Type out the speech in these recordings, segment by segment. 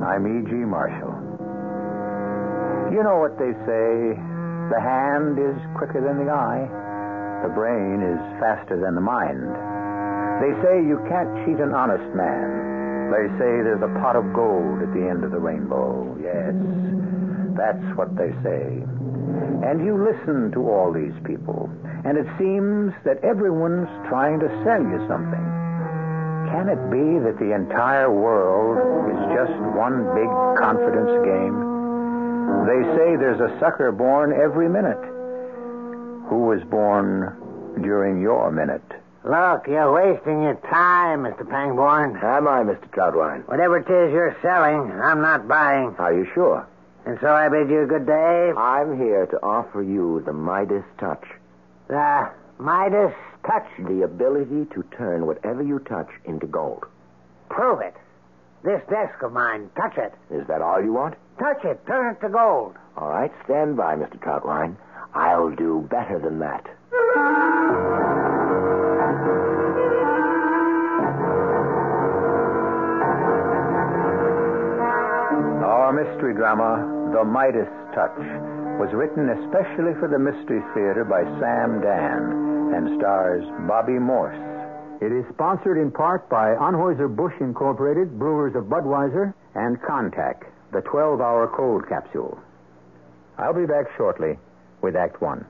I'm E.G. Marshall. You know what they say the hand is quicker than the eye, the brain is faster than the mind. They say you can't cheat an honest man. They say there's a pot of gold at the end of the rainbow. Yes, that's what they say. And you listen to all these people, and it seems that everyone's trying to sell you something. Can it be that the entire world is just one big confidence game? They say there's a sucker born every minute. Who was born during your minute? Look, you're wasting your time, Mr. Pangborn. Am I, Mr. Troutwine? Whatever it is you're selling, I'm not buying. Are you sure? And so I bid you good day. I'm here to offer you the Midas touch. The Midas touch. The ability to turn whatever you touch into gold. Prove it. This desk of mine, touch it. Is that all you want? Touch it. Turn it to gold. All right, stand by, Mr. Troutwine. I'll do better than that. Our mystery drama, The Midas Touch, was written especially for the Mystery Theater by Sam Dann and stars Bobby Morse. It is sponsored in part by Anheuser-Busch Incorporated, Brewers of Budweiser, and Contac, the 12-hour cold capsule. I'll be back shortly with Act One.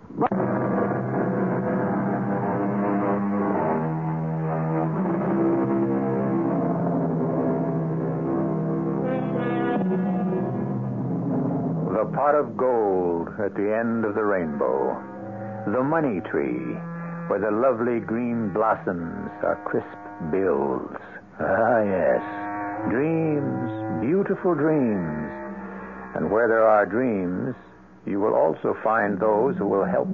The pot of gold at the end of the rainbow. The money tree, where the lovely green blossoms are crisp bills. Ah, yes. Dreams, beautiful dreams. And where there are dreams, you will also find those who will help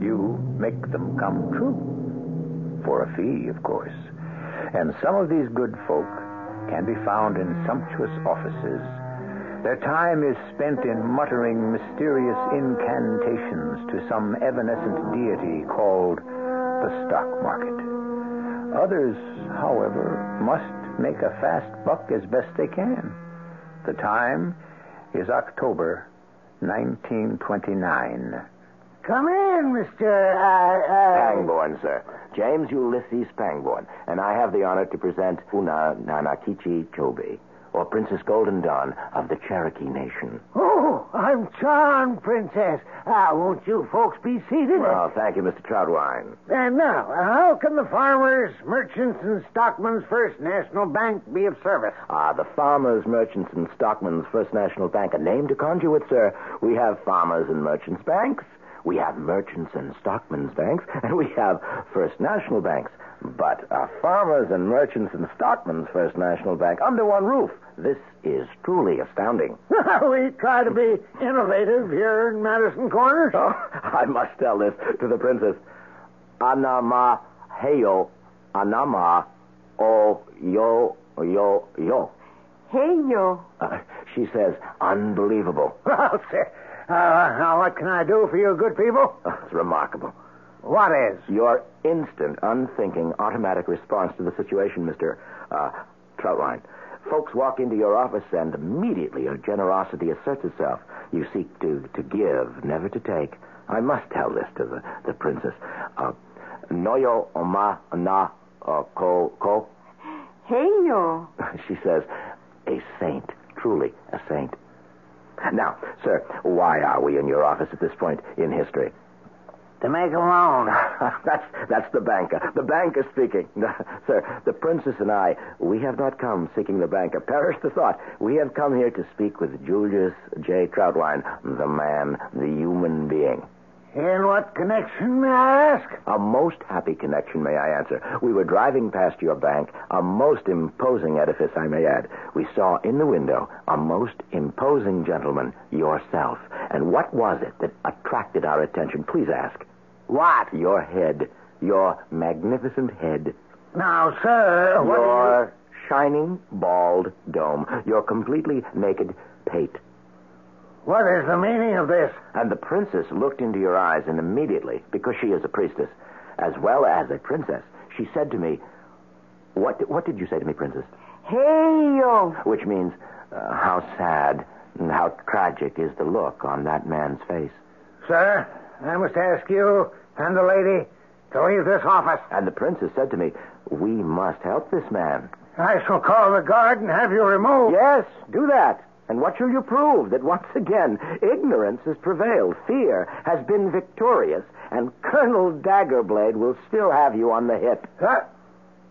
you make them come true. For a fee, of course. And some of these good folk can be found in sumptuous offices. Their time is spent in muttering mysterious incantations to some evanescent deity called the stock market. Others, however, must make a fast buck as best they can. The time is October 1929. Come in, Mr. Uh, uh... Pangborn, sir. James Ulysses Pangborn. And I have the honor to present Una Nanakichi Chobe, or Princess Golden Dawn of the Cherokee Nation. Oh, I'm charmed, Princess. Ah, won't you folks be seated? Well, thank you, Mr. Troutwine. And now, how can the Farmers, Merchants, and Stockmen's First National Bank be of service? Ah, the Farmers, Merchants, and Stockmen's First National Bank. A name to conjure with, sir. We have Farmers and Merchants Banks. We have Merchants and Stockmen's Banks. And we have First National Banks. But uh, Farmers and Merchants and Stockmen's First National Bank under one roof. This is truly astounding. we try to be innovative here in Madison Corner. Oh, I must tell this to the princess. Anama heyo, anama o yo yo yo. Hey, yo. Uh, she says, unbelievable. Well, sir, uh, now what can I do for you good people? Uh, it's remarkable. What is? Your instant, unthinking, automatic response to the situation, Mr. Uh, Troutline. Folks walk into your office and immediately your generosity asserts itself. You seek to, to give, never to take. I must tell this to the, the princess. Uh, Noyo oma na uh, ko ko. Hey, yo. She says, a saint, truly a saint. Now, sir, why are we in your office at this point in history? To make a loan. that's that's the banker. The banker speaking. Sir, the princess and I, we have not come seeking the banker. Perish the thought. We have come here to speak with Julius J. Troutwine, the man, the human being. In what connection, may I ask? A most happy connection, may I answer. We were driving past your bank, a most imposing edifice, I may add. We saw in the window a most imposing gentleman, yourself. And what was it that attracted our attention? Please ask. What? Your head. Your magnificent head. Now, sir, what your shining, bald dome. Your completely naked pate. What is the meaning of this? And the princess looked into your eyes, and immediately, because she is a priestess, as well as a princess, she said to me, What, what did you say to me, princess? Hey, yo. Which means, uh, how sad and how tragic is the look on that man's face. Sir, I must ask you and the lady to leave this office. And the princess said to me, We must help this man. I shall call the guard and have you removed. Yes, do that. And what shall you prove? That once again, ignorance has prevailed, fear has been victorious, and Colonel Daggerblade will still have you on the hip. Uh,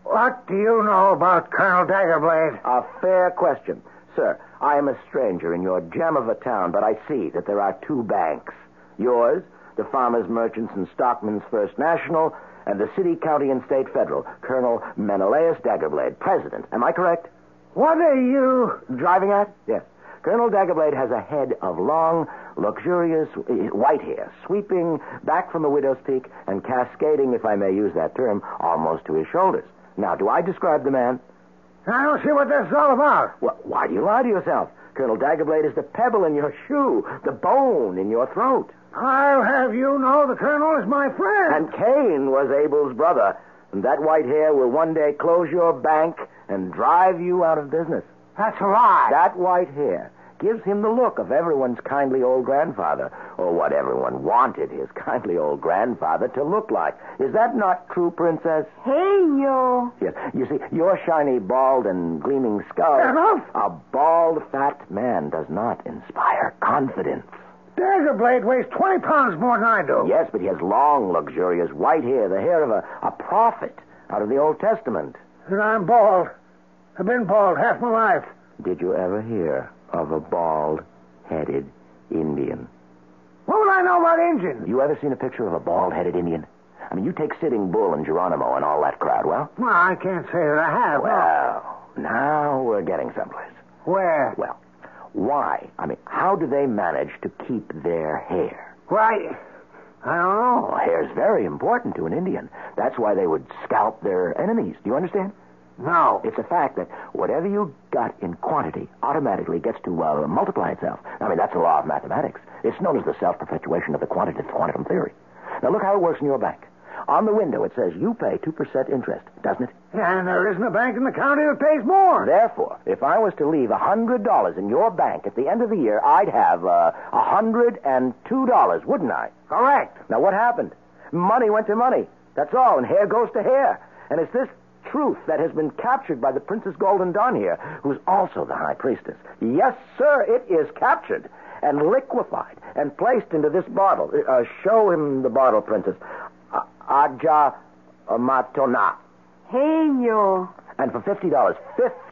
what do you know about Colonel Daggerblade? A fair question. Sir, I am a stranger in your gem of a town, but I see that there are two banks. Yours, the Farmers, Merchants, and Stockmen's First National, and the City, County, and State Federal, Colonel Menelaus Daggerblade, President. Am I correct? What are you driving at? Yes. Colonel Daggerblade has a head of long, luxurious uh, white hair, sweeping back from the widow's peak and cascading, if I may use that term, almost to his shoulders. Now, do I describe the man? I don't see what this is all about. Well, why do you lie to yourself? Colonel Daggerblade is the pebble in your shoe, the bone in your throat. I'll have you know the colonel is my friend. And Cain was Abel's brother. And that white hair will one day close your bank and drive you out of business. That's a lie. That white hair gives him the look of everyone's kindly old grandfather, or what everyone wanted his kindly old grandfather to look like. Is that not true, Princess? Hey, yo. Yes. You see, your shiny, bald, and gleaming skull. Enough. A bald, fat man does not inspire confidence. Daggerblade weighs 20 pounds more than I do. Yes, but he has long, luxurious white hair, the hair of a, a prophet out of the Old Testament. And I'm bald. I've been bald half my life. Did you ever hear of a bald-headed Indian? What would I know about Indians? You ever seen a picture of a bald-headed Indian? I mean, you take Sitting Bull and Geronimo and all that crowd, well? Well, I can't say that I have. no. Well, now we're getting someplace. Where? Well, Why? I mean, how do they manage to keep their hair? Why, I don't know. Well, hair's very important to an Indian. That's why they would scalp their enemies. Do you understand? No. It's a fact that whatever you got in quantity automatically gets to uh, multiply itself. I mean, that's the law of mathematics. It's known as the self-perpetuation of the quantitative quantum theory. Now, look how it works in your bank. On the window, it says you pay 2% interest, doesn't it? And there isn't a bank in the county that pays more. Therefore, if I was to leave $100 in your bank at the end of the year, I'd have uh, $102, wouldn't I? Correct. Now, what happened? Money went to money. That's all, and hair goes to hair. And it's this truth that has been captured by the Princess Golden Dawn here, who's also the High Priestess. Yes, sir, it is captured and liquefied and placed into this bottle. Uh, show him the bottle, Princess. Aja Matona. Hey, yo. And for $50,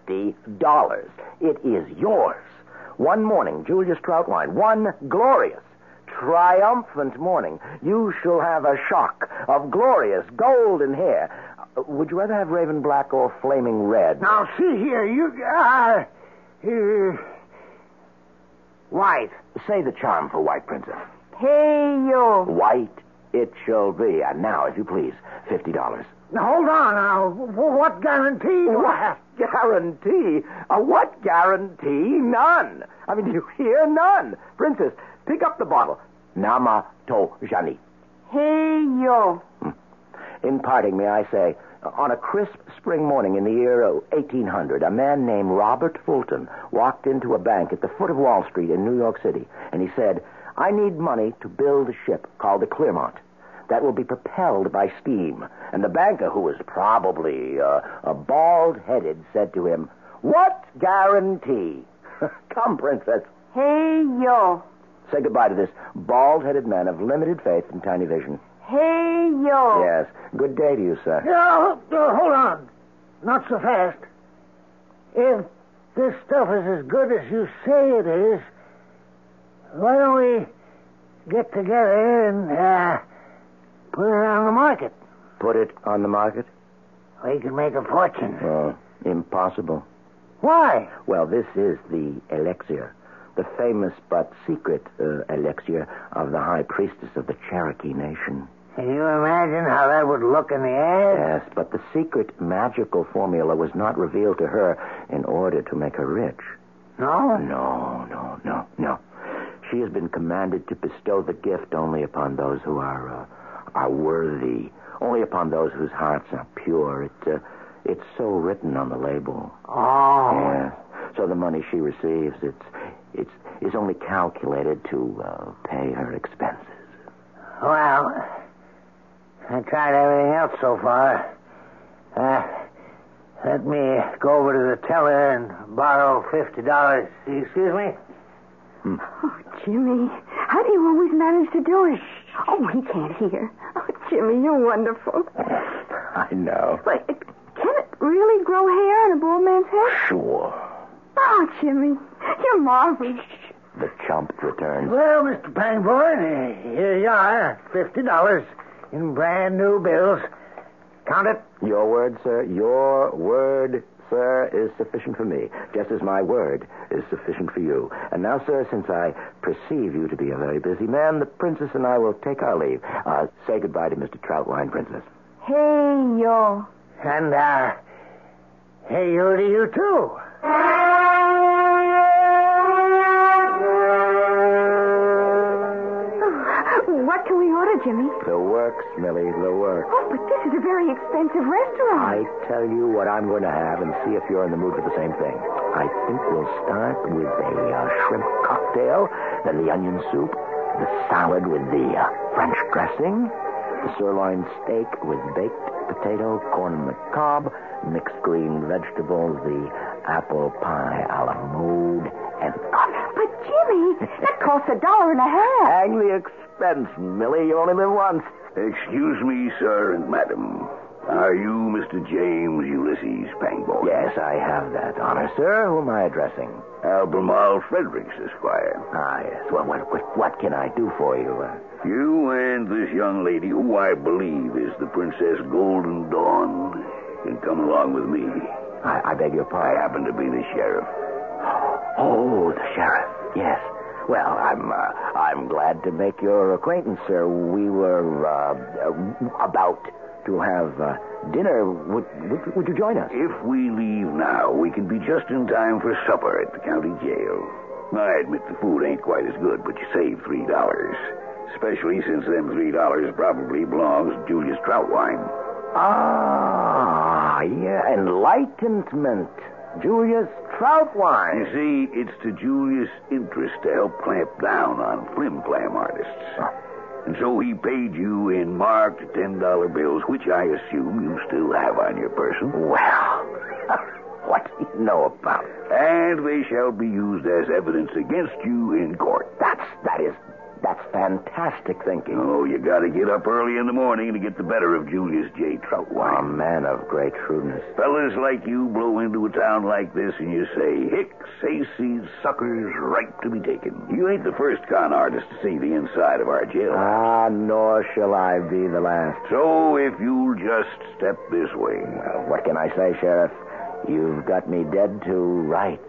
$50, it is yours. One morning, Julia Troutwine, one glorious, triumphant morning, you shall have a shock of glorious golden hair. Uh, Would you rather have raven black or flaming red? Now, see here, you. Uh, uh, white. Say the charm for white, Princess. Hey, yo. White it shall be. And now, if you please, $50. Now, hold on now. What guarantee do I have? Guarantee? A what guarantee? None. I mean, do you hear? None. Princess, pick up the bottle. Nama to Jani. Hey, yo. In parting, may I say, on a crisp spring morning in the year uh, 1800, a man named Robert Fulton walked into a bank at the foot of Wall Street in New York City, and he said, I need money to build a ship called the Clermont that will be propelled by steam. And the banker, who was probably uh, a bald-headed, said to him, What guarantee? Come, Princess. Hey, yo. Say goodbye to this bald-headed man of limited faith and tiny vision. Hey, yo. Yes. Good day to you, sir. Yeah, uh, hold on. Not so fast. If this stuff is as good as you say it is, why don't we get together and uh, put it on the market? Put it on the market? We can make a fortune. Oh, impossible. Why? Well, this is the elixir. The famous but secret uh, elixir of the high priestess of the Cherokee Nation. Can you imagine how that would look in the ad? Yes, but the secret magical formula was not revealed to her in order to make her rich. No? No, no, no, no. She has been commanded to bestow the gift only upon those who are uh, are worthy, only upon those whose hearts are pure. It uh, it's so written on the label. Oh. Yes. So the money she receives, it's it's is only calculated to uh, pay her expenses. Well, I tried everything else so far. Uh, let me go over to the teller and borrow fifty dollars. Excuse me? Mm. Oh, Jimmy, how do you always manage to do it? Oh, he can't hear. Oh, Jimmy, you're wonderful. I know. But can it really grow hair on a bald man's head? Sure. Oh, Jimmy, you're marvelous. The chump returns. Well, Mr. Pangborn, here you are. Fifty dollars in brand new bills. Count it. Your word, sir, your word, sir, is sufficient for me, just as my word is sufficient for you. And now, sir, since I perceive you to be a very busy man, the princess and I will take our leave. Uh, say goodbye to Mr. Troutwine, princess. Hey, yo. And, uh, hey, you to you, too. Jimmy? The works, Millie, the works. Oh, but this is a very expensive restaurant. I tell you what I'm going to have and see if you're in the mood for the same thing. I think we'll start with a uh, shrimp cocktail, then the onion soup, the salad with the uh, French dressing, the sirloin steak with baked potato, corn on the cob, mixed green vegetables, the apple pie a la mode, and coffee. But, Jimmy, that costs a dollar and a half. Hang the expense, Millie. You only live once. Excuse me, sir and madam. Are you Mr. James Ulysses Pangborn? Yes, I have that honor, sir. Who am I addressing? Albemarle Fredericks, Esquire. Ah, yes. Well, what, what, what can I do for you? Uh, You and this young lady, who I believe is the Princess Golden Dawn, can come along with me. I, I beg your pardon. I happen to be the sheriff. Oh, the sheriff. Yes. Well, I'm uh, I'm glad to make your acquaintance, sir. We were uh, about to have uh, dinner. Would, would would you join us? If we leave now, we can be just in time for supper at the county jail. I admit the food ain't quite as good, but you save three dollars. Especially since them three dollars probably belongs to Julius Troutwine. Ah, yeah, enlightenment. Julius Troutwine. You see, it's to Julius' interest to help clamp down on flim-flam artists. And so he paid you in marked $10 bills, which I assume you still have on your person. Well, what do you know about? it? And they shall be used as evidence against you in court. That's that is that's fantastic thinking. Oh, you gotta get up early in the morning to get the better of Julius J. Troutwine. A man of great shrewdness. Fellas like you blow into a town like this and you say, Hicks, hayseed, suckers, ripe to be taken. You ain't the first con artist to see the inside of our jail. Ah, nor shall I be the last. So if you'll just step this way. Well, what can I say, Sheriff? You've got me dead to rights.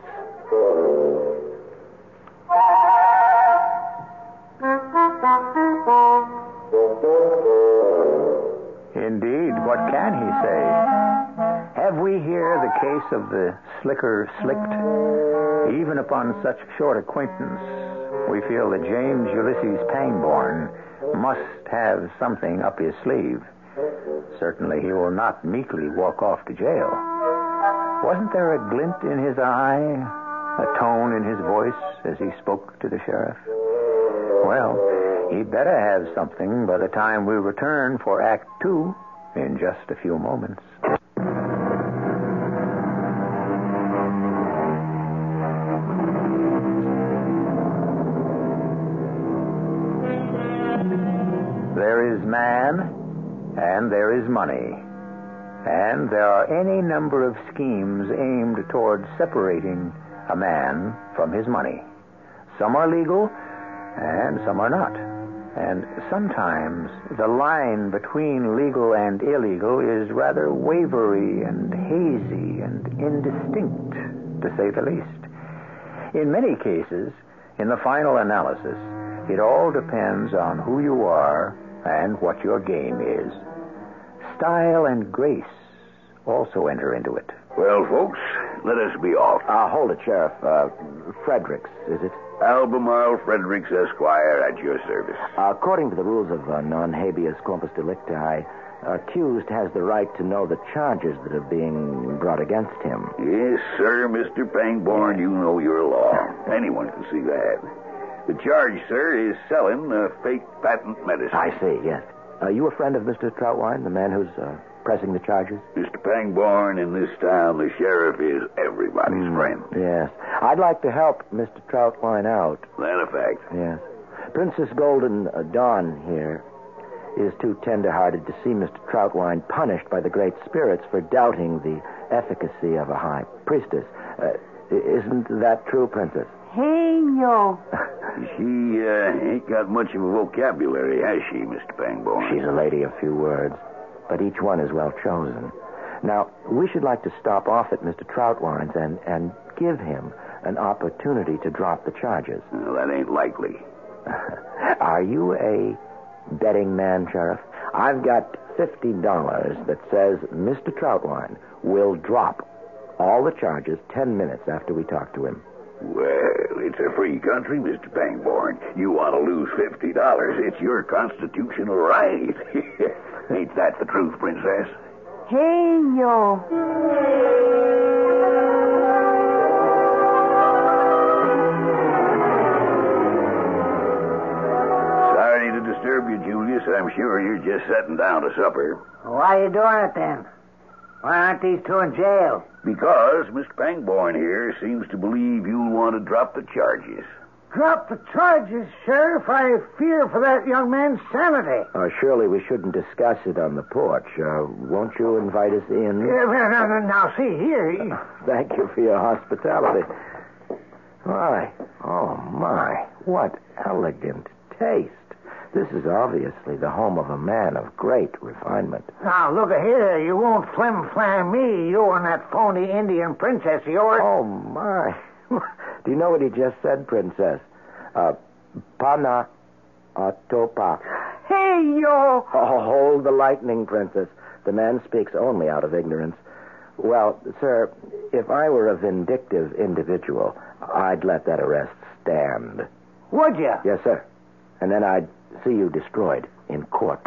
Indeed, what can he say? Have we here the case of the slicker slicked? Even upon such short acquaintance, we feel that James Ulysses Pangborn must have something up his sleeve. Certainly he will not meekly walk off to jail. Wasn't there a glint in his eye, a tone in his voice as he spoke to the sheriff? Well, he better have something by the time we return for Act Two in just a few moments. There is man, and there is money. And there are any number of schemes aimed toward separating a man from his money. Some are legal, and some are not. And sometimes the line between legal and illegal is rather wavery and hazy and indistinct, to say the least. In many cases, in the final analysis, it all depends on who you are and what your game is. Style and grace also enter into it. Well, folks, let us be off. Uh, hold it, Sheriff. Uh, Fredericks, is it? Albemarle Fredericks, Esquire, at your service. According to the rules of uh, non habeas corpus delicti, accused has the right to know the charges that are being brought against him. Yes, sir, Mr. Pangborn, you know your law. Anyone can see that. The charge, sir, is selling a fake patent medicine. I see, yes. Are you a friend of Mr. Troutwine, the man who's uh, pressing the charges? Mr. Pangborn, in this town, the sheriff is everybody's friend. Yes. I'd like to help Mr. Troutwine out. That a fact. Yes. Princess Golden uh, Dawn here is too tender-hearted to see Mr. Troutwine punished by the great spirits for doubting the efficacy of a high priestess. Uh, isn't that true, Princess? Hey, yo. She uh, ain't got much of a vocabulary, has she, Mr. Pangborn? She's a lady of few words, but each one is well chosen. Now, we should like to stop off at Mr. Troutwine's and, and give him an opportunity to drop the charges. Well, that ain't likely. Are you a betting man, Sheriff? I've got $50 that says Mr. Troutwine will drop all the charges 10 minutes after we talk to him. Well, it's a free country, Mr. Pangborn. You want to lose fifty dollars? It's your constitutional right. ain't that the truth, Princess? Hey, yo. Sorry to disturb you, Julius. I'm sure you're just setting down to supper. Why are you doing it then? Why aren't these two in jail? Because Mr. Pangborn here seems to believe you'll want to drop the charges. Drop the charges, Sheriff. I fear for that young man's sanity. Uh, surely we shouldn't discuss it on the porch. Uh, won't you invite us in? Well, now, now, now, see here. he- Thank you for your hospitality. My, oh my, what elegant taste. This is obviously the home of a man of great refinement. Now, look here. You won't flim flam me, you and that phony Indian princess of yours. Oh my, Do you know what he just said, Princess? Uh, pana atopa. Hey, yo! Oh, hold the lightning, Princess. The man speaks only out of ignorance. Well, sir, if I were a vindictive individual, I'd let that arrest stand. Would you? Yes, sir. And then I'd see you destroyed in court.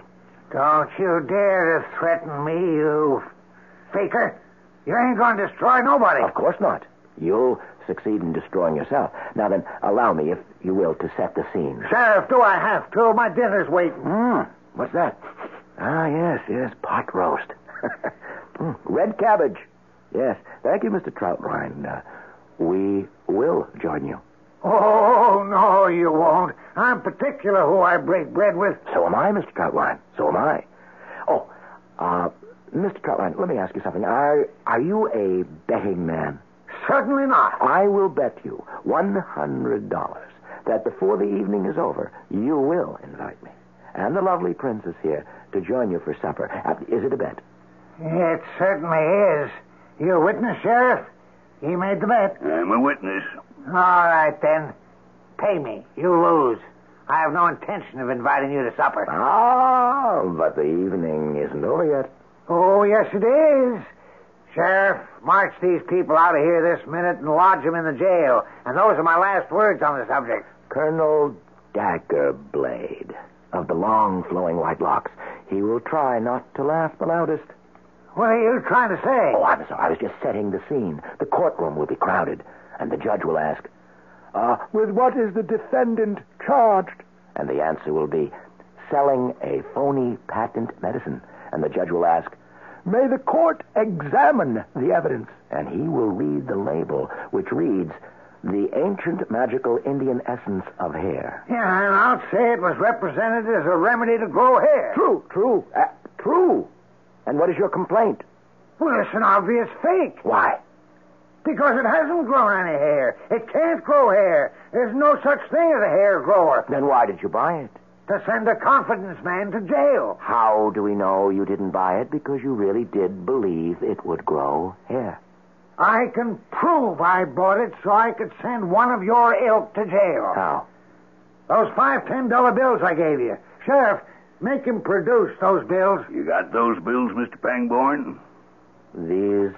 Don't you dare to threaten me, you faker. You ain't going to destroy nobody. Of course not. You'll succeed in destroying yourself. Now then, allow me, if you will, to set the scene. Sheriff, do I have to? My dinner's waiting. Hmm. What's that? Ah, yes, yes, pot roast. Hmm, Red cabbage. Yes. Thank you, Mr. Troutline. Uh, we will join you. Oh, no, you won't. I'm particular who I break bread with. So am I, Mr. Troutline. So am I. Oh, uh, Mr. Troutline, let me ask you something. Are are you a betting man? Certainly not. I will bet you one hundred dollars that before the evening is over, you will invite me and the lovely princess here to join you for supper. Is it a bet? It certainly is. You a witness, Sheriff? He made the bet. I'm a witness. All right, then. Pay me. You lose. I have no intention of inviting you to supper. Ah, but the evening isn't over yet. Oh, yes, it is. Sheriff, march these people out of here this minute and lodge them in the jail. And those are my last words on the subject. Colonel Daggerblade of the long flowing white locks. He will try not to laugh the loudest. What are you trying to say? Oh, I'm sorry. I was just setting the scene. The courtroom will be crowded, and the judge will ask, uh, with what is the defendant charged? And the answer will be, selling a phony patent medicine. And the judge will ask, may the court examine the evidence? And he will read the label, which reads, the ancient magical Indian essence of hair. Yeah, and I'll say it was represented as a remedy to grow hair. True, true, uh, true. And what is your complaint? Well, it's an obvious fake. Why? Because it hasn't grown any hair. It can't grow hair. There's no such thing as a hair grower. Then why did you buy it? To send a confidence man to jail. How do we know you didn't buy it? Because you really did believe it would grow hair. I can prove I bought it so I could send one of your ilk to jail. How? Those five ten dollar bills I gave you. Sheriff, make him produce those bills. You got those bills, Mr. Pangborn? These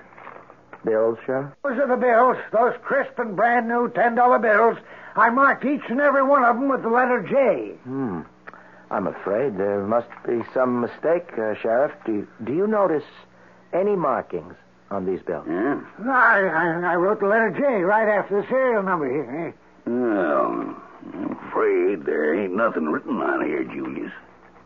bills, Sheriff? Those are the bills, those crisp and brand new ten dollar bills. I marked each and every one of them with the letter J. Hmm. I'm afraid there must be some mistake, uh, Sheriff. Do you, do you notice any markings on these bills? Yeah. I, I, I wrote the letter J right after the serial number here. Well, I'm afraid there ain't nothing written on here, Julius.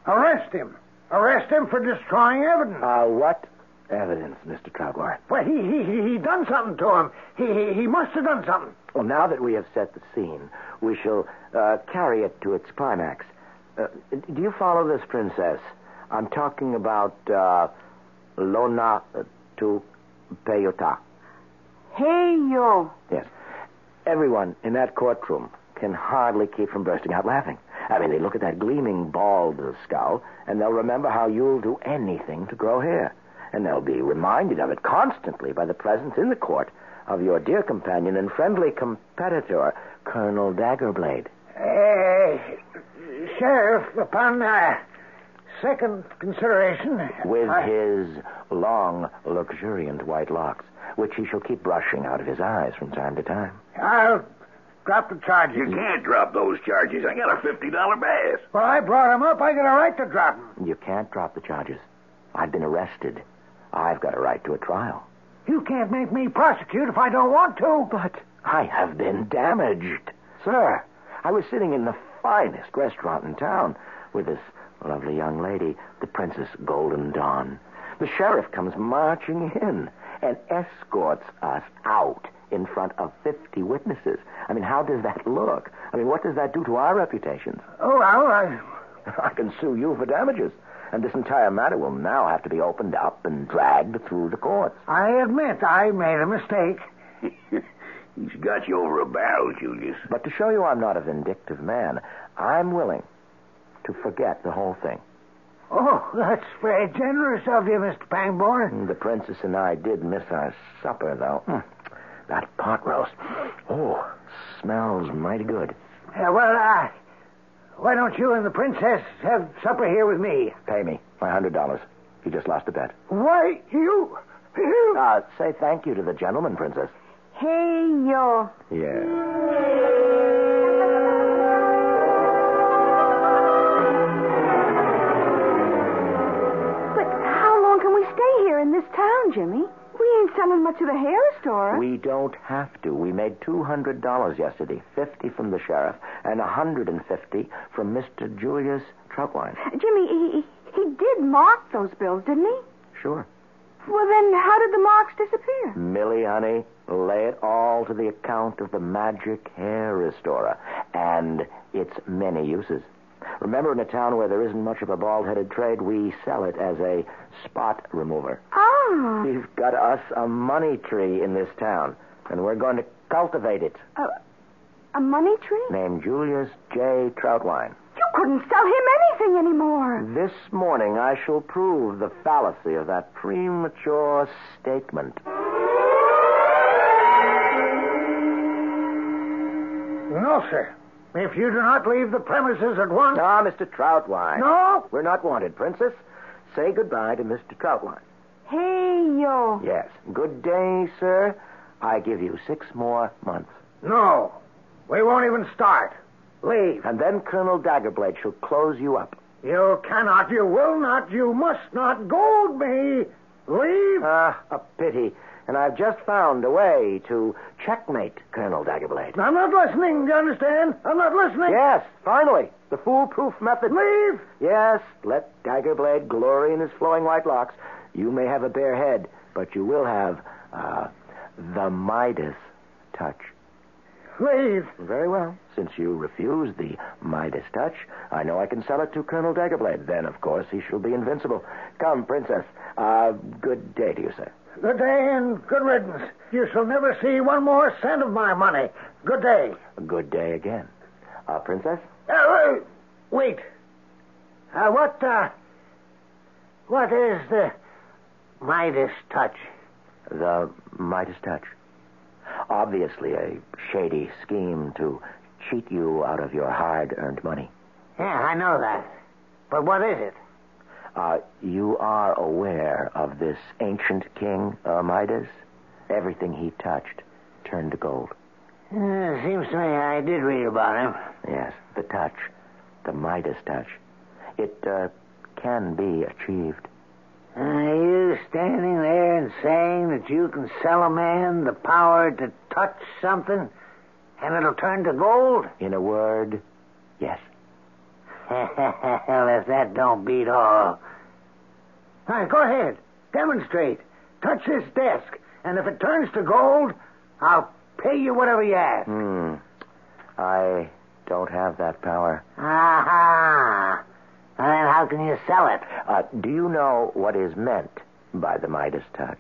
Arrest him. Arrest him for destroying evidence. Uh, what evidence, Mr. Troutwine? Well, he, he, he, he done something to him. He, he, he must have done something. Well, now that we have set the scene, we shall uh, carry it to its climax. Uh, do you follow this, Princess? I'm talking about uh, Lona to Peyota. Hey, yo. Yes. Everyone in that courtroom can hardly keep from bursting out laughing. I mean, they look at that gleaming bald skull, and they'll remember how you'll do anything to grow hair. And they'll be reminded of it constantly by the presence in the court of your dear companion and friendly competitor, Colonel Daggerblade. Uh, Sheriff, upon uh, second consideration. With I- his long, luxuriant white locks, which he shall keep brushing out of his eyes from time to time. I'll drop the charges. You can't drop those charges. I got a $50 bass. Well, I brought him up. I got a right to drop him. You can't drop the charges. I've been arrested. I've got a right to a trial. You can't make me prosecute if I don't want to. But I have been damaged. Sir, I was sitting in the finest restaurant in town with this lovely young lady, the Princess Golden Dawn. The sheriff comes marching in and escorts us out in front of 50 witnesses. I mean, how does that look? I mean, what does that do to our reputations? Oh, well, I... I can sue you for damages. And this entire matter will now have to be opened up and dragged through the courts. I admit I made a mistake. He's got you over a barrel, Julius. But to show you I'm not a vindictive man, I'm willing to forget the whole thing. Oh, that's very generous of you, Mr. Pangborn. The princess and I did miss our supper, though. Hmm. That pot roast. Oh, smells mighty good. Uh, well, uh, why don't you and the princess have supper here with me? Pay me my hundred dollars. You just lost a bet. Why, you... you... Uh, say thank you to the gentleman, Princess. Hey, yo. Yeah. But how long can we stay here in this town, Jimmy? We ain't selling much of the hair store. We don't have to. We made two hundred dollars yesterday. Fifty from the sheriff and a hundred and fifty from Mr. Julius Troutwine. Jimmy, he- he did mark those bills, didn't he? Sure. Well, then how did the marks disappear? Millie, honey, lay it all to the account of the magic hair restorer and its many uses. Remember, in a town where there isn't much of a bald-headed trade, we sell it as a spot remover. Ah, We've got us a money tree in this town, and we're going to cultivate it. a, a money tree? Named Julius J. Troutwine. You couldn't sell him anything anymore. This morning I shall prove the fallacy of that premature statement. No, sir. If you do not leave the premises at once... Ah, Mr. Troutwine. No? We're not wanted, Princess. Say goodbye to Mr. Troutwine. Hey, yo. Yes. Good day, sir. I give you six more months. No. We won't even start. Leave. And then Colonel Daggerblade shall close you up. You cannot, you will not, you must not gold me. Leave. Ah, a pity. And I've just found a way to checkmate Colonel Daggerblade. I'm not listening, do you understand? I'm not listening. Yes, finally. The foolproof method. Leave. Yes, let Daggerblade glory in his flowing white locks. You may have a bare head, but you will have, uh, the Midas touch. Leave. Very well. Since you refuse the Midas touch, I know I can sell it to Colonel Daggerblade. Then, of course, he shall be invincible. Come, Princess. Uh, good day to you, sir. Good day and good riddance. You shall never see one more cent of my money. Good day. Good day again. Uh, Princess? Uh, wait. Uh, what, uh, what is the Midas touch? The Midas touch. Obviously, a shady scheme to cheat you out of your hard earned money. Yeah, I know that. But what is it? Uh, you are aware of this ancient king, uh, Midas? Everything he touched turned to gold. Uh, seems to me I did read about him. Yes, the touch. The Midas touch. It, uh, can be achieved. Are you standing there and saying that you can sell a man the power to touch something and it'll turn to gold? In a word, yes. Well, if that don't beat all. All right, go ahead. Demonstrate. Touch this desk. And if it turns to gold, I'll pay you whatever you ask. Hmm. I don't have that power. Aha. And then how can you sell it? Uh, do you know what is meant by the Midas touch?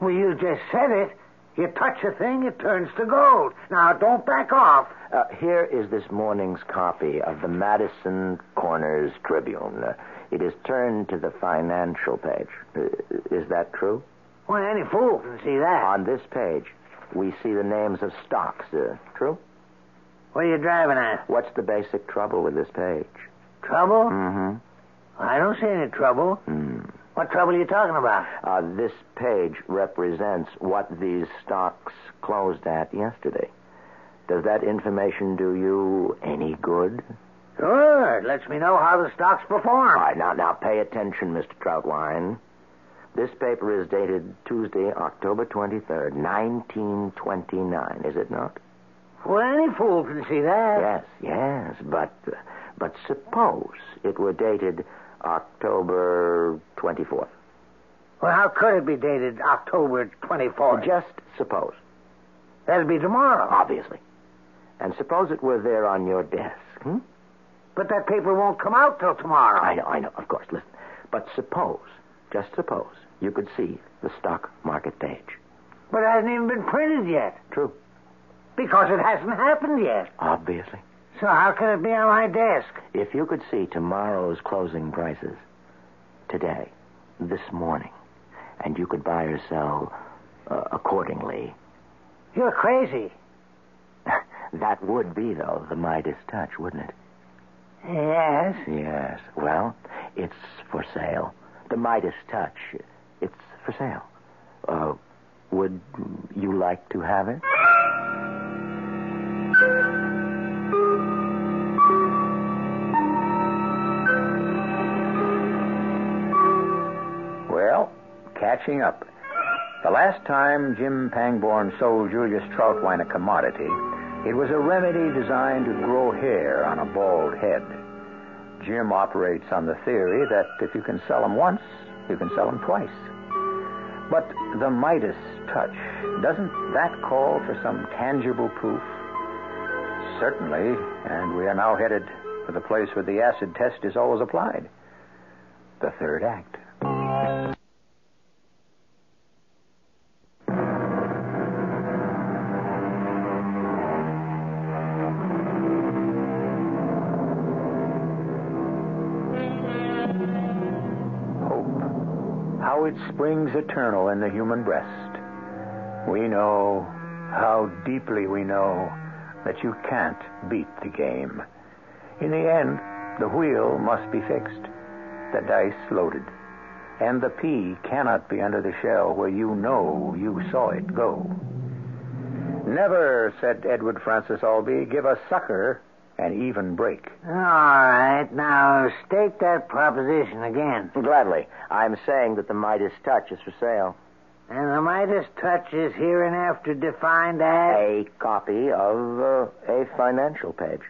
Well, you just said it. You touch a thing, it turns to gold. Now, don't back off. Uh, here is this morning's copy of the Madison Corners Tribune. Uh, it is turned to the financial page. Uh, is that true? Well, any fool can see that. On this page, we see the names of stocks. Uh, true? What are you driving at? What's the basic trouble with this page? Trouble? Mm-hmm. I don't see any trouble. Hmm. What trouble are you talking about? Uh, this page represents what these stocks closed at yesterday. Does that information do you any good? Sure. It lets me know how the stocks perform. All right, now, now pay attention, Mr. Troutwine. This paper is dated Tuesday, October 23rd, 1929, is it not? Well, any fool can see that. Yes, yes, but but suppose it were dated October 24th. Well, how could it be dated October 24th? Just suppose, That'd be tomorrow. obviously. And suppose it were there on your desk. Hmm? But that paper won't come out till tomorrow. I know, I know, of course. Listen. But suppose, just suppose, you could see the stock market page. But it hasn't even been printed yet. True. Because it hasn't happened yet. Obviously. So how can it be on my desk? If you could see tomorrow's closing prices, today, this morning, and you could buy or sell uh, accordingly, You're crazy. That would be, though, the Midas touch, wouldn't it? Yes. Yes. Well, it's for sale. The Midas touch. It's for sale. Uh, would you like to have it? Well, catching up. The last time Jim Pangborn sold Julius Troutwine a commodity, it was a remedy designed to grow hair on a bald head. Jim operates on the theory that if you can sell them once, you can sell them twice. But the Midas touch, doesn't that call for some tangible proof? Certainly, and we are now headed for the place where the acid test is always applied the third act. How it springs eternal in the human breast. We know, how deeply we know, that you can't beat the game. In the end, the wheel must be fixed, the dice loaded, and the pea cannot be under the shell where you know you saw it go. Never, said Edward Francis Albee, give a sucker an even break. All right, now state that proposition again. Gladly. I'm saying that the Midas touch is for sale. And the Midas touch is here hereinafter defined as A copy of uh, a financial page.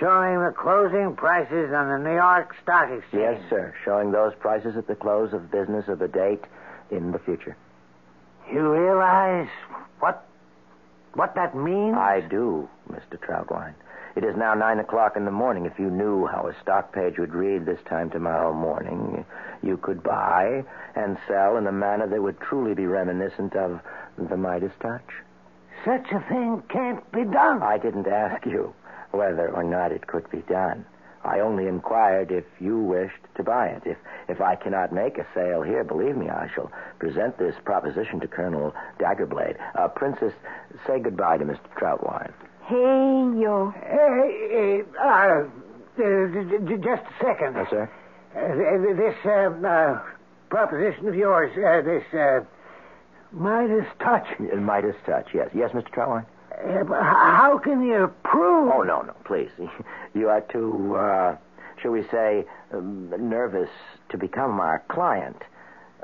showing the closing prices on the New York Stock Exchange. Yes, sir. Showing those prices at the close of business of a date in the future. You realize what what that means? I do, Mr. Troutwine. It is now nine o'clock in the morning. If you knew how a stock page would read this time tomorrow morning, you could buy and sell in a manner that would truly be reminiscent of the Midas touch. Such a thing can't be done. I didn't ask you whether or not it could be done. I only inquired if you wished to buy it. If if I cannot make a sale here, believe me, I shall present this proposition to Colonel Daggerblade. Uh, Princess, say goodbye to Mr. Troutwine. Hey, yo. Hey, uh, uh, j- just a second. Yes, sir? Uh, this uh, uh, proposition of yours, uh, this uh, Midas touch. Midas touch, yes. Yes, Mr. Troutwine? Uh, how can you prove? Oh, no, no, please. You are too, uh, shall we say, um, nervous to become our client.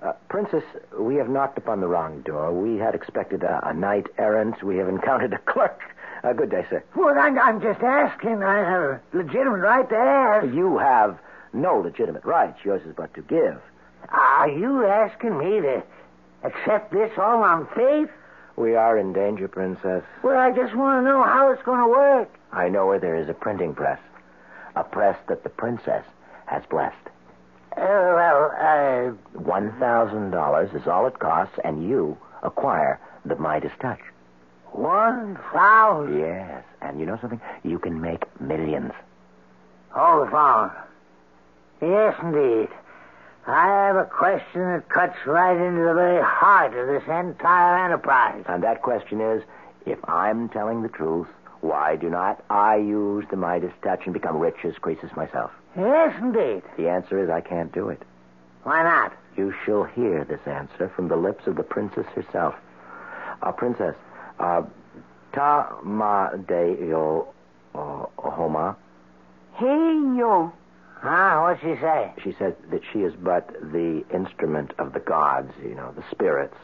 Uh, Princess, we have knocked upon the wrong door. We had expected a, a knight errant. We have encountered a clerk. Uh, good day, sir. Well, I'm, I'm just asking. I have a legitimate right to ask. You have no legitimate rights. Yours is but to give. Are you asking me to accept this all on faith? We are in danger, Princess. Well, I just want to know how it's going to work. I know where there is a printing press. A press that the princess has blessed. Uh, well, uh, $1,000 is all it costs, and you acquire the Midas touch. One thousand. Yes, and you know something? You can make millions. Hold the phone. Yes, indeed. I have a question that cuts right into the very heart of this entire enterprise. And that question is, if I'm telling the truth, why do not I use the Midas touch and become rich as Croesus myself? Yes, indeed. The answer is I can't do it. Why not? You shall hear this answer from the lips of the princess herself. Uh, princess, uh, ta ma de yo uh, homa. Hey, yo. Huh? What'd she say? She said that she is but the instrument of the gods, you know, the spirits,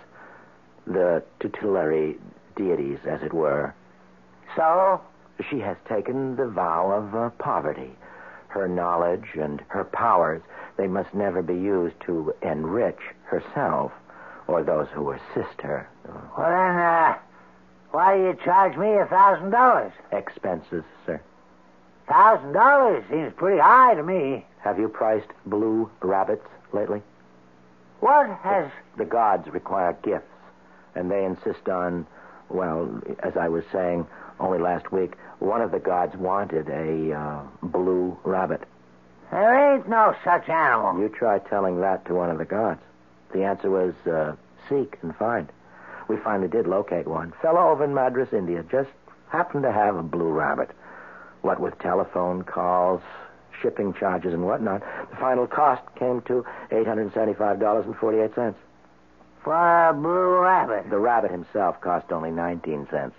the tutelary deities, as it were. So? She has taken the vow of uh, poverty. Her knowledge and her powers, they must never be used to enrich herself or those who assist her. Well, then, uh, why do you charge me a thousand dollars? Expenses, sir. Thousand dollars seems pretty high to me. Have you priced blue rabbits lately? What has... The gods require gifts, and they insist on, well, as I was saying only last week, one of the gods wanted a uh, blue rabbit. There ain't no such animal. You try telling that to one of the gods. The answer was uh, seek and find. We finally did locate one. Fellow over in Madras, India, just happened to have a blue rabbit. What with telephone calls, shipping charges, and whatnot, the final cost came to $875.48. For a blue rabbit. The rabbit himself cost only 19 cents.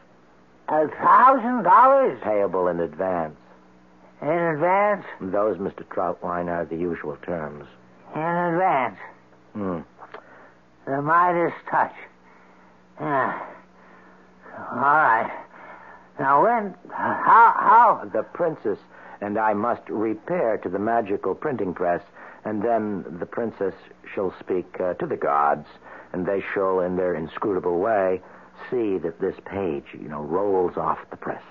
A thousand dollars Payable in advance. in advance? Those, Mr. Troutwine, are the usual terms. In advance. Hmm. The Midas touch. Yeah. All right. Now when? How? How? The princess and I must repair to the magical printing press, and then the princess shall speak uh, to the gods, and they shall, in their inscrutable way, see that this page, you know, rolls off the press.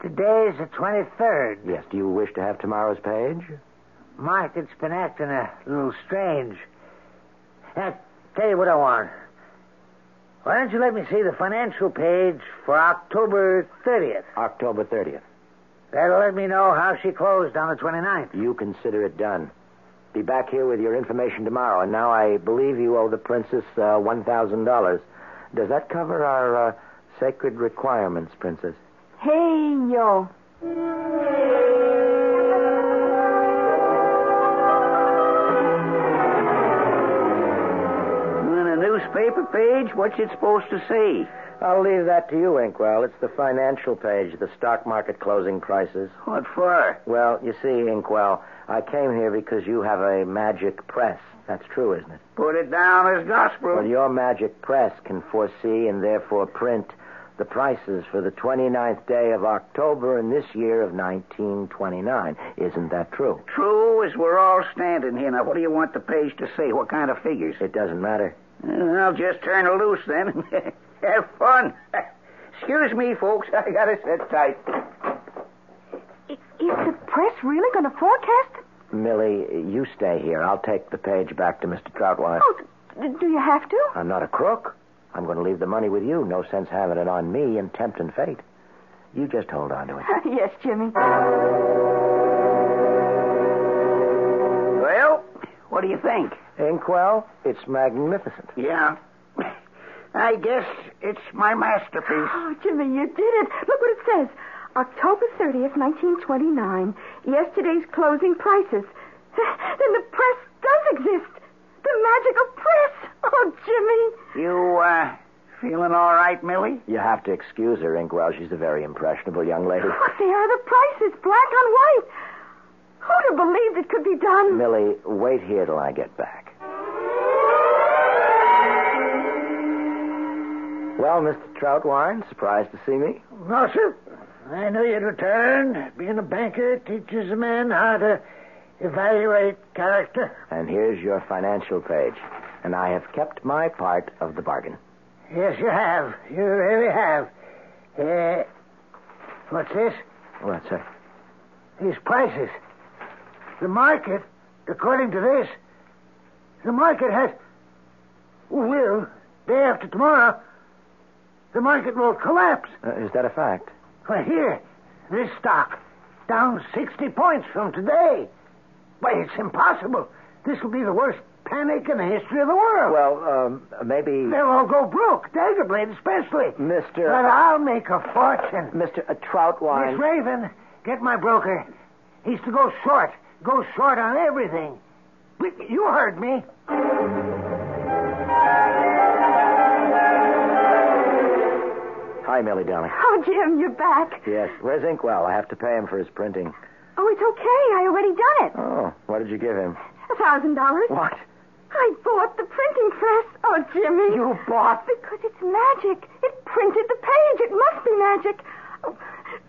Today's the twenty-third. Yes, do you wish to have tomorrow's page? Mike, it's been acting a little strange. Now, tell you what I want. Why don't you let me see the financial page for October 30th? October 30th. That'll let me know how she closed on the 29th. You consider it done. Be back here with your information tomorrow, and now I believe you owe the princess uh, $1,000. Does that cover our uh, sacred requirements, princess? Hey, yo. Newspaper page, what's it supposed to say? I'll leave that to you, Inkwell. It's the financial page, the stock market closing prices. What for? Well, you see, Inkwell, I came here because you have a magic press. That's true, isn't it? Put it down as gospel. Well, your magic press can foresee and therefore print the prices for the 29th day of October in this year of 1929. Isn't that true? True as we're all standing here. Now, what do you want the page to say? What kind of figures? It doesn't matter. I'll just turn her loose then. Have fun. Excuse me, folks. I gotta sit tight. Is the press really going to forecast? Millie, you stay here. I'll take the page back to Mr. Troutwine. Oh, d- do you have to? I'm not a crook. I'm going to leave the money with you. No sense having it on me and tempting fate. You just hold on to it. yes, Jimmy. Well, what do you think? Inkwell, it's magnificent. Yeah. I guess it's my masterpiece. Oh, Jimmy, you did it. Look what it says. October 30th, 1929. Yesterday's closing prices. Then the press does exist. The magical press. Oh, Jimmy. You, uh, feeling all right, Millie? You have to excuse her, Inkwell. She's a very impressionable young lady. Oh, there are the prices, black on white. Who'd have believed it could be done? Millie, wait here till I get back. Well, Mr. Troutwine, surprised to see me? No, sir. I knew you'd return. Being a banker teaches a man how to evaluate character. And here's your financial page. And I have kept my part of the bargain. Yes, you have. You really have. Uh, what's this? What's that? These prices. The market, according to this, the market has. Will, day after tomorrow, the market will collapse. Uh, is that a fact? Well, here, this stock, down 60 points from today. Why, it's impossible. This will be the worst panic in the history of the world. Well, um, maybe. They'll all go broke, Daggerblade especially. Mr. But I'll make a fortune. Mr. Uh, Troutwine. Miss Raven, get my broker. He's to go short. Go short on everything. You heard me. Hi, Millie, darling. Oh, Jim, you're back. Yes. Where's Inkwell? I have to pay him for his printing. Oh, it's okay. I already done it. Oh, what did you give him? A thousand dollars. What? I bought the printing press. Oh, Jimmy. You bought? Because it's magic. It printed the page. It must be magic. Oh,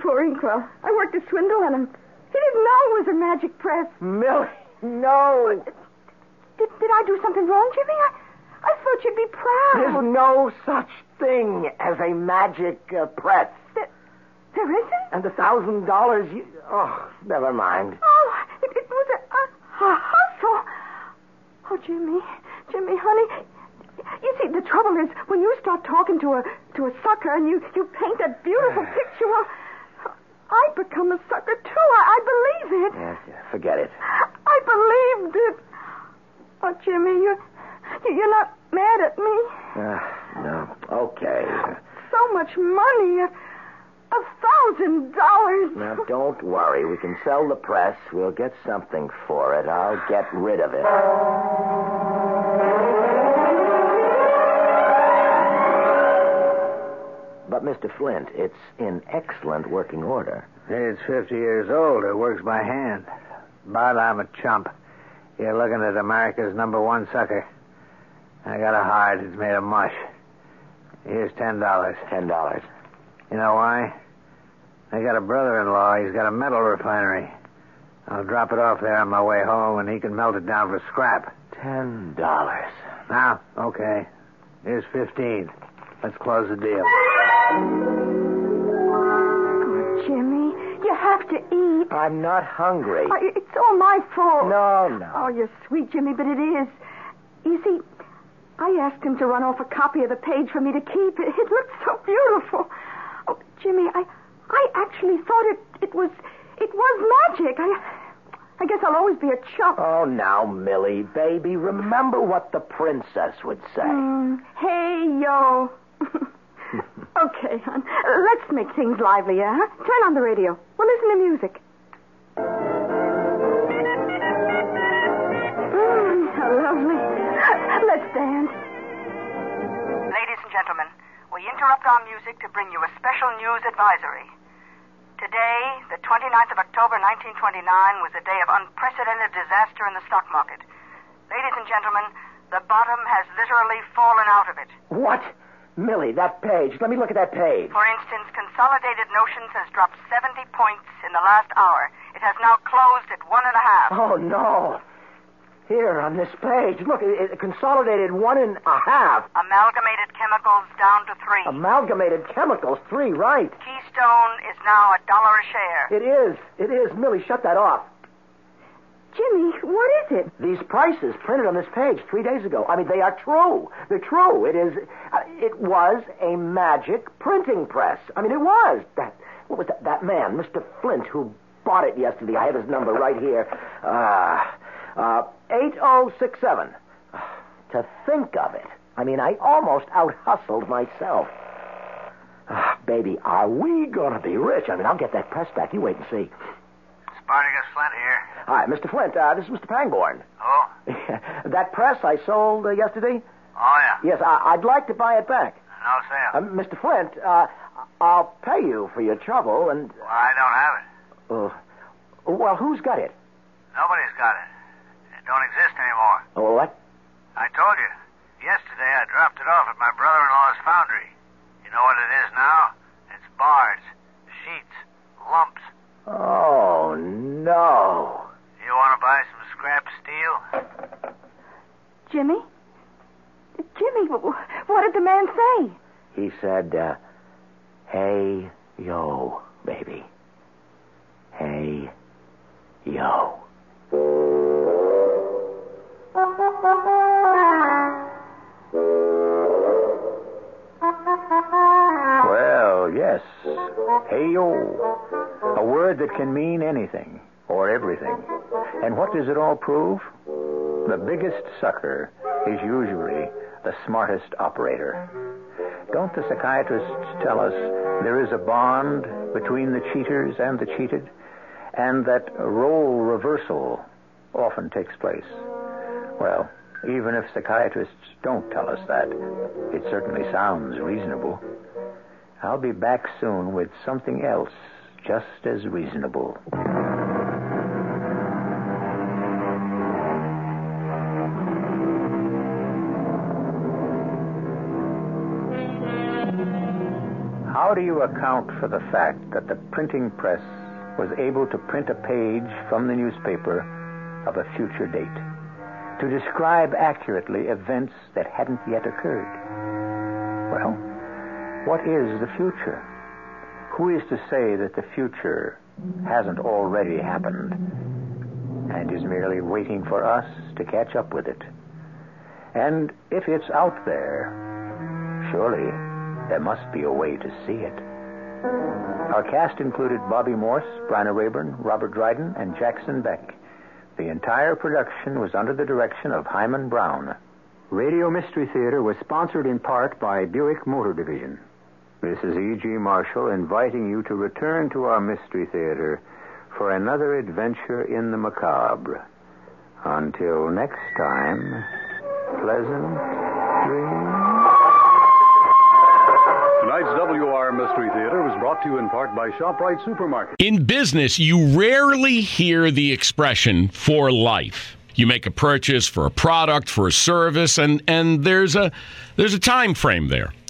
poor Inkwell. I worked a swindle on him. He didn't know it was a magic press. Millie, no. Did, did I do something wrong, Jimmy? I, I thought you'd be proud. There's no such thing as a magic uh, press. There, there isn't? And the thousand dollars, you... Oh, never mind. Oh, it, it was a, a, a hustle. Oh, Jimmy, Jimmy, honey. You see, the trouble is when you start talking to a to a sucker and you you paint that beautiful picture, well, I become a sucker too. I, I believe it. Yes, yes, forget it. I believed it. Oh, Jimmy, you're you're not mad at me. Uh, no. Okay. So much money. A, a thousand dollars. Now, don't worry. We can sell the press. We'll get something for it. I'll get rid of it. But, Mr. Flint, it's in excellent working order. It's 50 years old. It works by hand. But I'm a chump. You're looking at America's number one sucker. I got a heart. It's made of mush. Here's $10. $10. You know why? I got a brother-in-law. He's got a metal refinery. I'll drop it off there on my way home, and he can melt it down for scrap. $10. Now, okay. Here's 15. Let's close the deal. Oh, Jimmy, you have to eat. I'm not hungry. Oh, it's all my fault. No, no. Oh, you're sweet, Jimmy, but it is. You see, I asked him to run off a copy of the page for me to keep. It, it looked so beautiful. Oh, Jimmy, I, I actually thought it, it was, it was magic. I, I guess I'll always be a chump. Oh, now, Millie, baby, remember what the princess would say. Mm, hey, yo. okay, hon. Let's make things lively, yeah? Turn on the radio. We'll listen to music. Mm, how lovely. Let's dance. Ladies and gentlemen, we interrupt our music to bring you a special news advisory. Today, the 29th of October, 1929, was a day of unprecedented disaster in the stock market. Ladies and gentlemen, the bottom has literally fallen out of it. What? Millie, that page. Let me look at that page. For instance, Consolidated Notions has dropped 70 points in the last hour. It has now closed at one and a half. Oh, no. Here on this page. Look, it, it consolidated one and a half. Amalgamated Chemicals down to three. Amalgamated chemicals, three, right. Keystone is now a dollar a share. It is. It is. Millie, shut that off. Jimmy, what is it? These prices printed on this page three days ago. I mean, they are true. They're true. It is. Uh, it was a magic printing press. I mean, it was. That what was that? That man, Mr. Flint, who bought it yesterday. I have his number right here. Uh, uh, eight oh six seven. To think of it. I mean, I almost out hustled myself. Ah, baby, are we gonna be rich? I mean, I'll get that press back. You wait and see. Spartacus Flint here. Hi, Mr. Flint. Uh, this is Mr. Pangborn. Oh? that press I sold uh, yesterday? Oh, yeah. Yes, I- would like to buy it back. No sale. Uh, Mr. Flint, uh, I'll pay you for your trouble, and. Well, I don't have it. Uh, well, who's got it? Nobody's got it. It don't exist anymore. Oh, what? I told you. Yesterday I dropped it off at my brother-in-law's foundry. You know what it is now? It's bars, sheets, lumps. Oh, no. You want to buy some scrap steel? Jimmy? Jimmy, what did the man say? He said, uh, hey, yo, Hey, yo. A word that can mean anything or everything. And what does it all prove? The biggest sucker is usually the smartest operator. Don't the psychiatrists tell us there is a bond between the cheaters and the cheated? And that role reversal often takes place? Well, even if psychiatrists don't tell us that, it certainly sounds reasonable. I'll be back soon with something else just as reasonable. How do you account for the fact that the printing press was able to print a page from the newspaper of a future date to describe accurately events that hadn't yet occurred? Well, what is the future? Who is to say that the future hasn't already happened and is merely waiting for us to catch up with it? And if it's out there, surely there must be a way to see it. Our cast included Bobby Morse, Bryna Raeburn, Robert Dryden, and Jackson Beck. The entire production was under the direction of Himan Brown. Radio Mystery Theater was sponsored in part by Buick Motor Division. This is E.G. Marshall inviting you to return to our Mystery Theater for another adventure in the macabre. Until next time, pleasant dreams. Tonight's WR Mystery Theater was brought to you in part by ShopRite Supermarket. In business, you rarely hear the expression for life. You make a purchase for a product, for a service, and, and there's a there's a time frame there.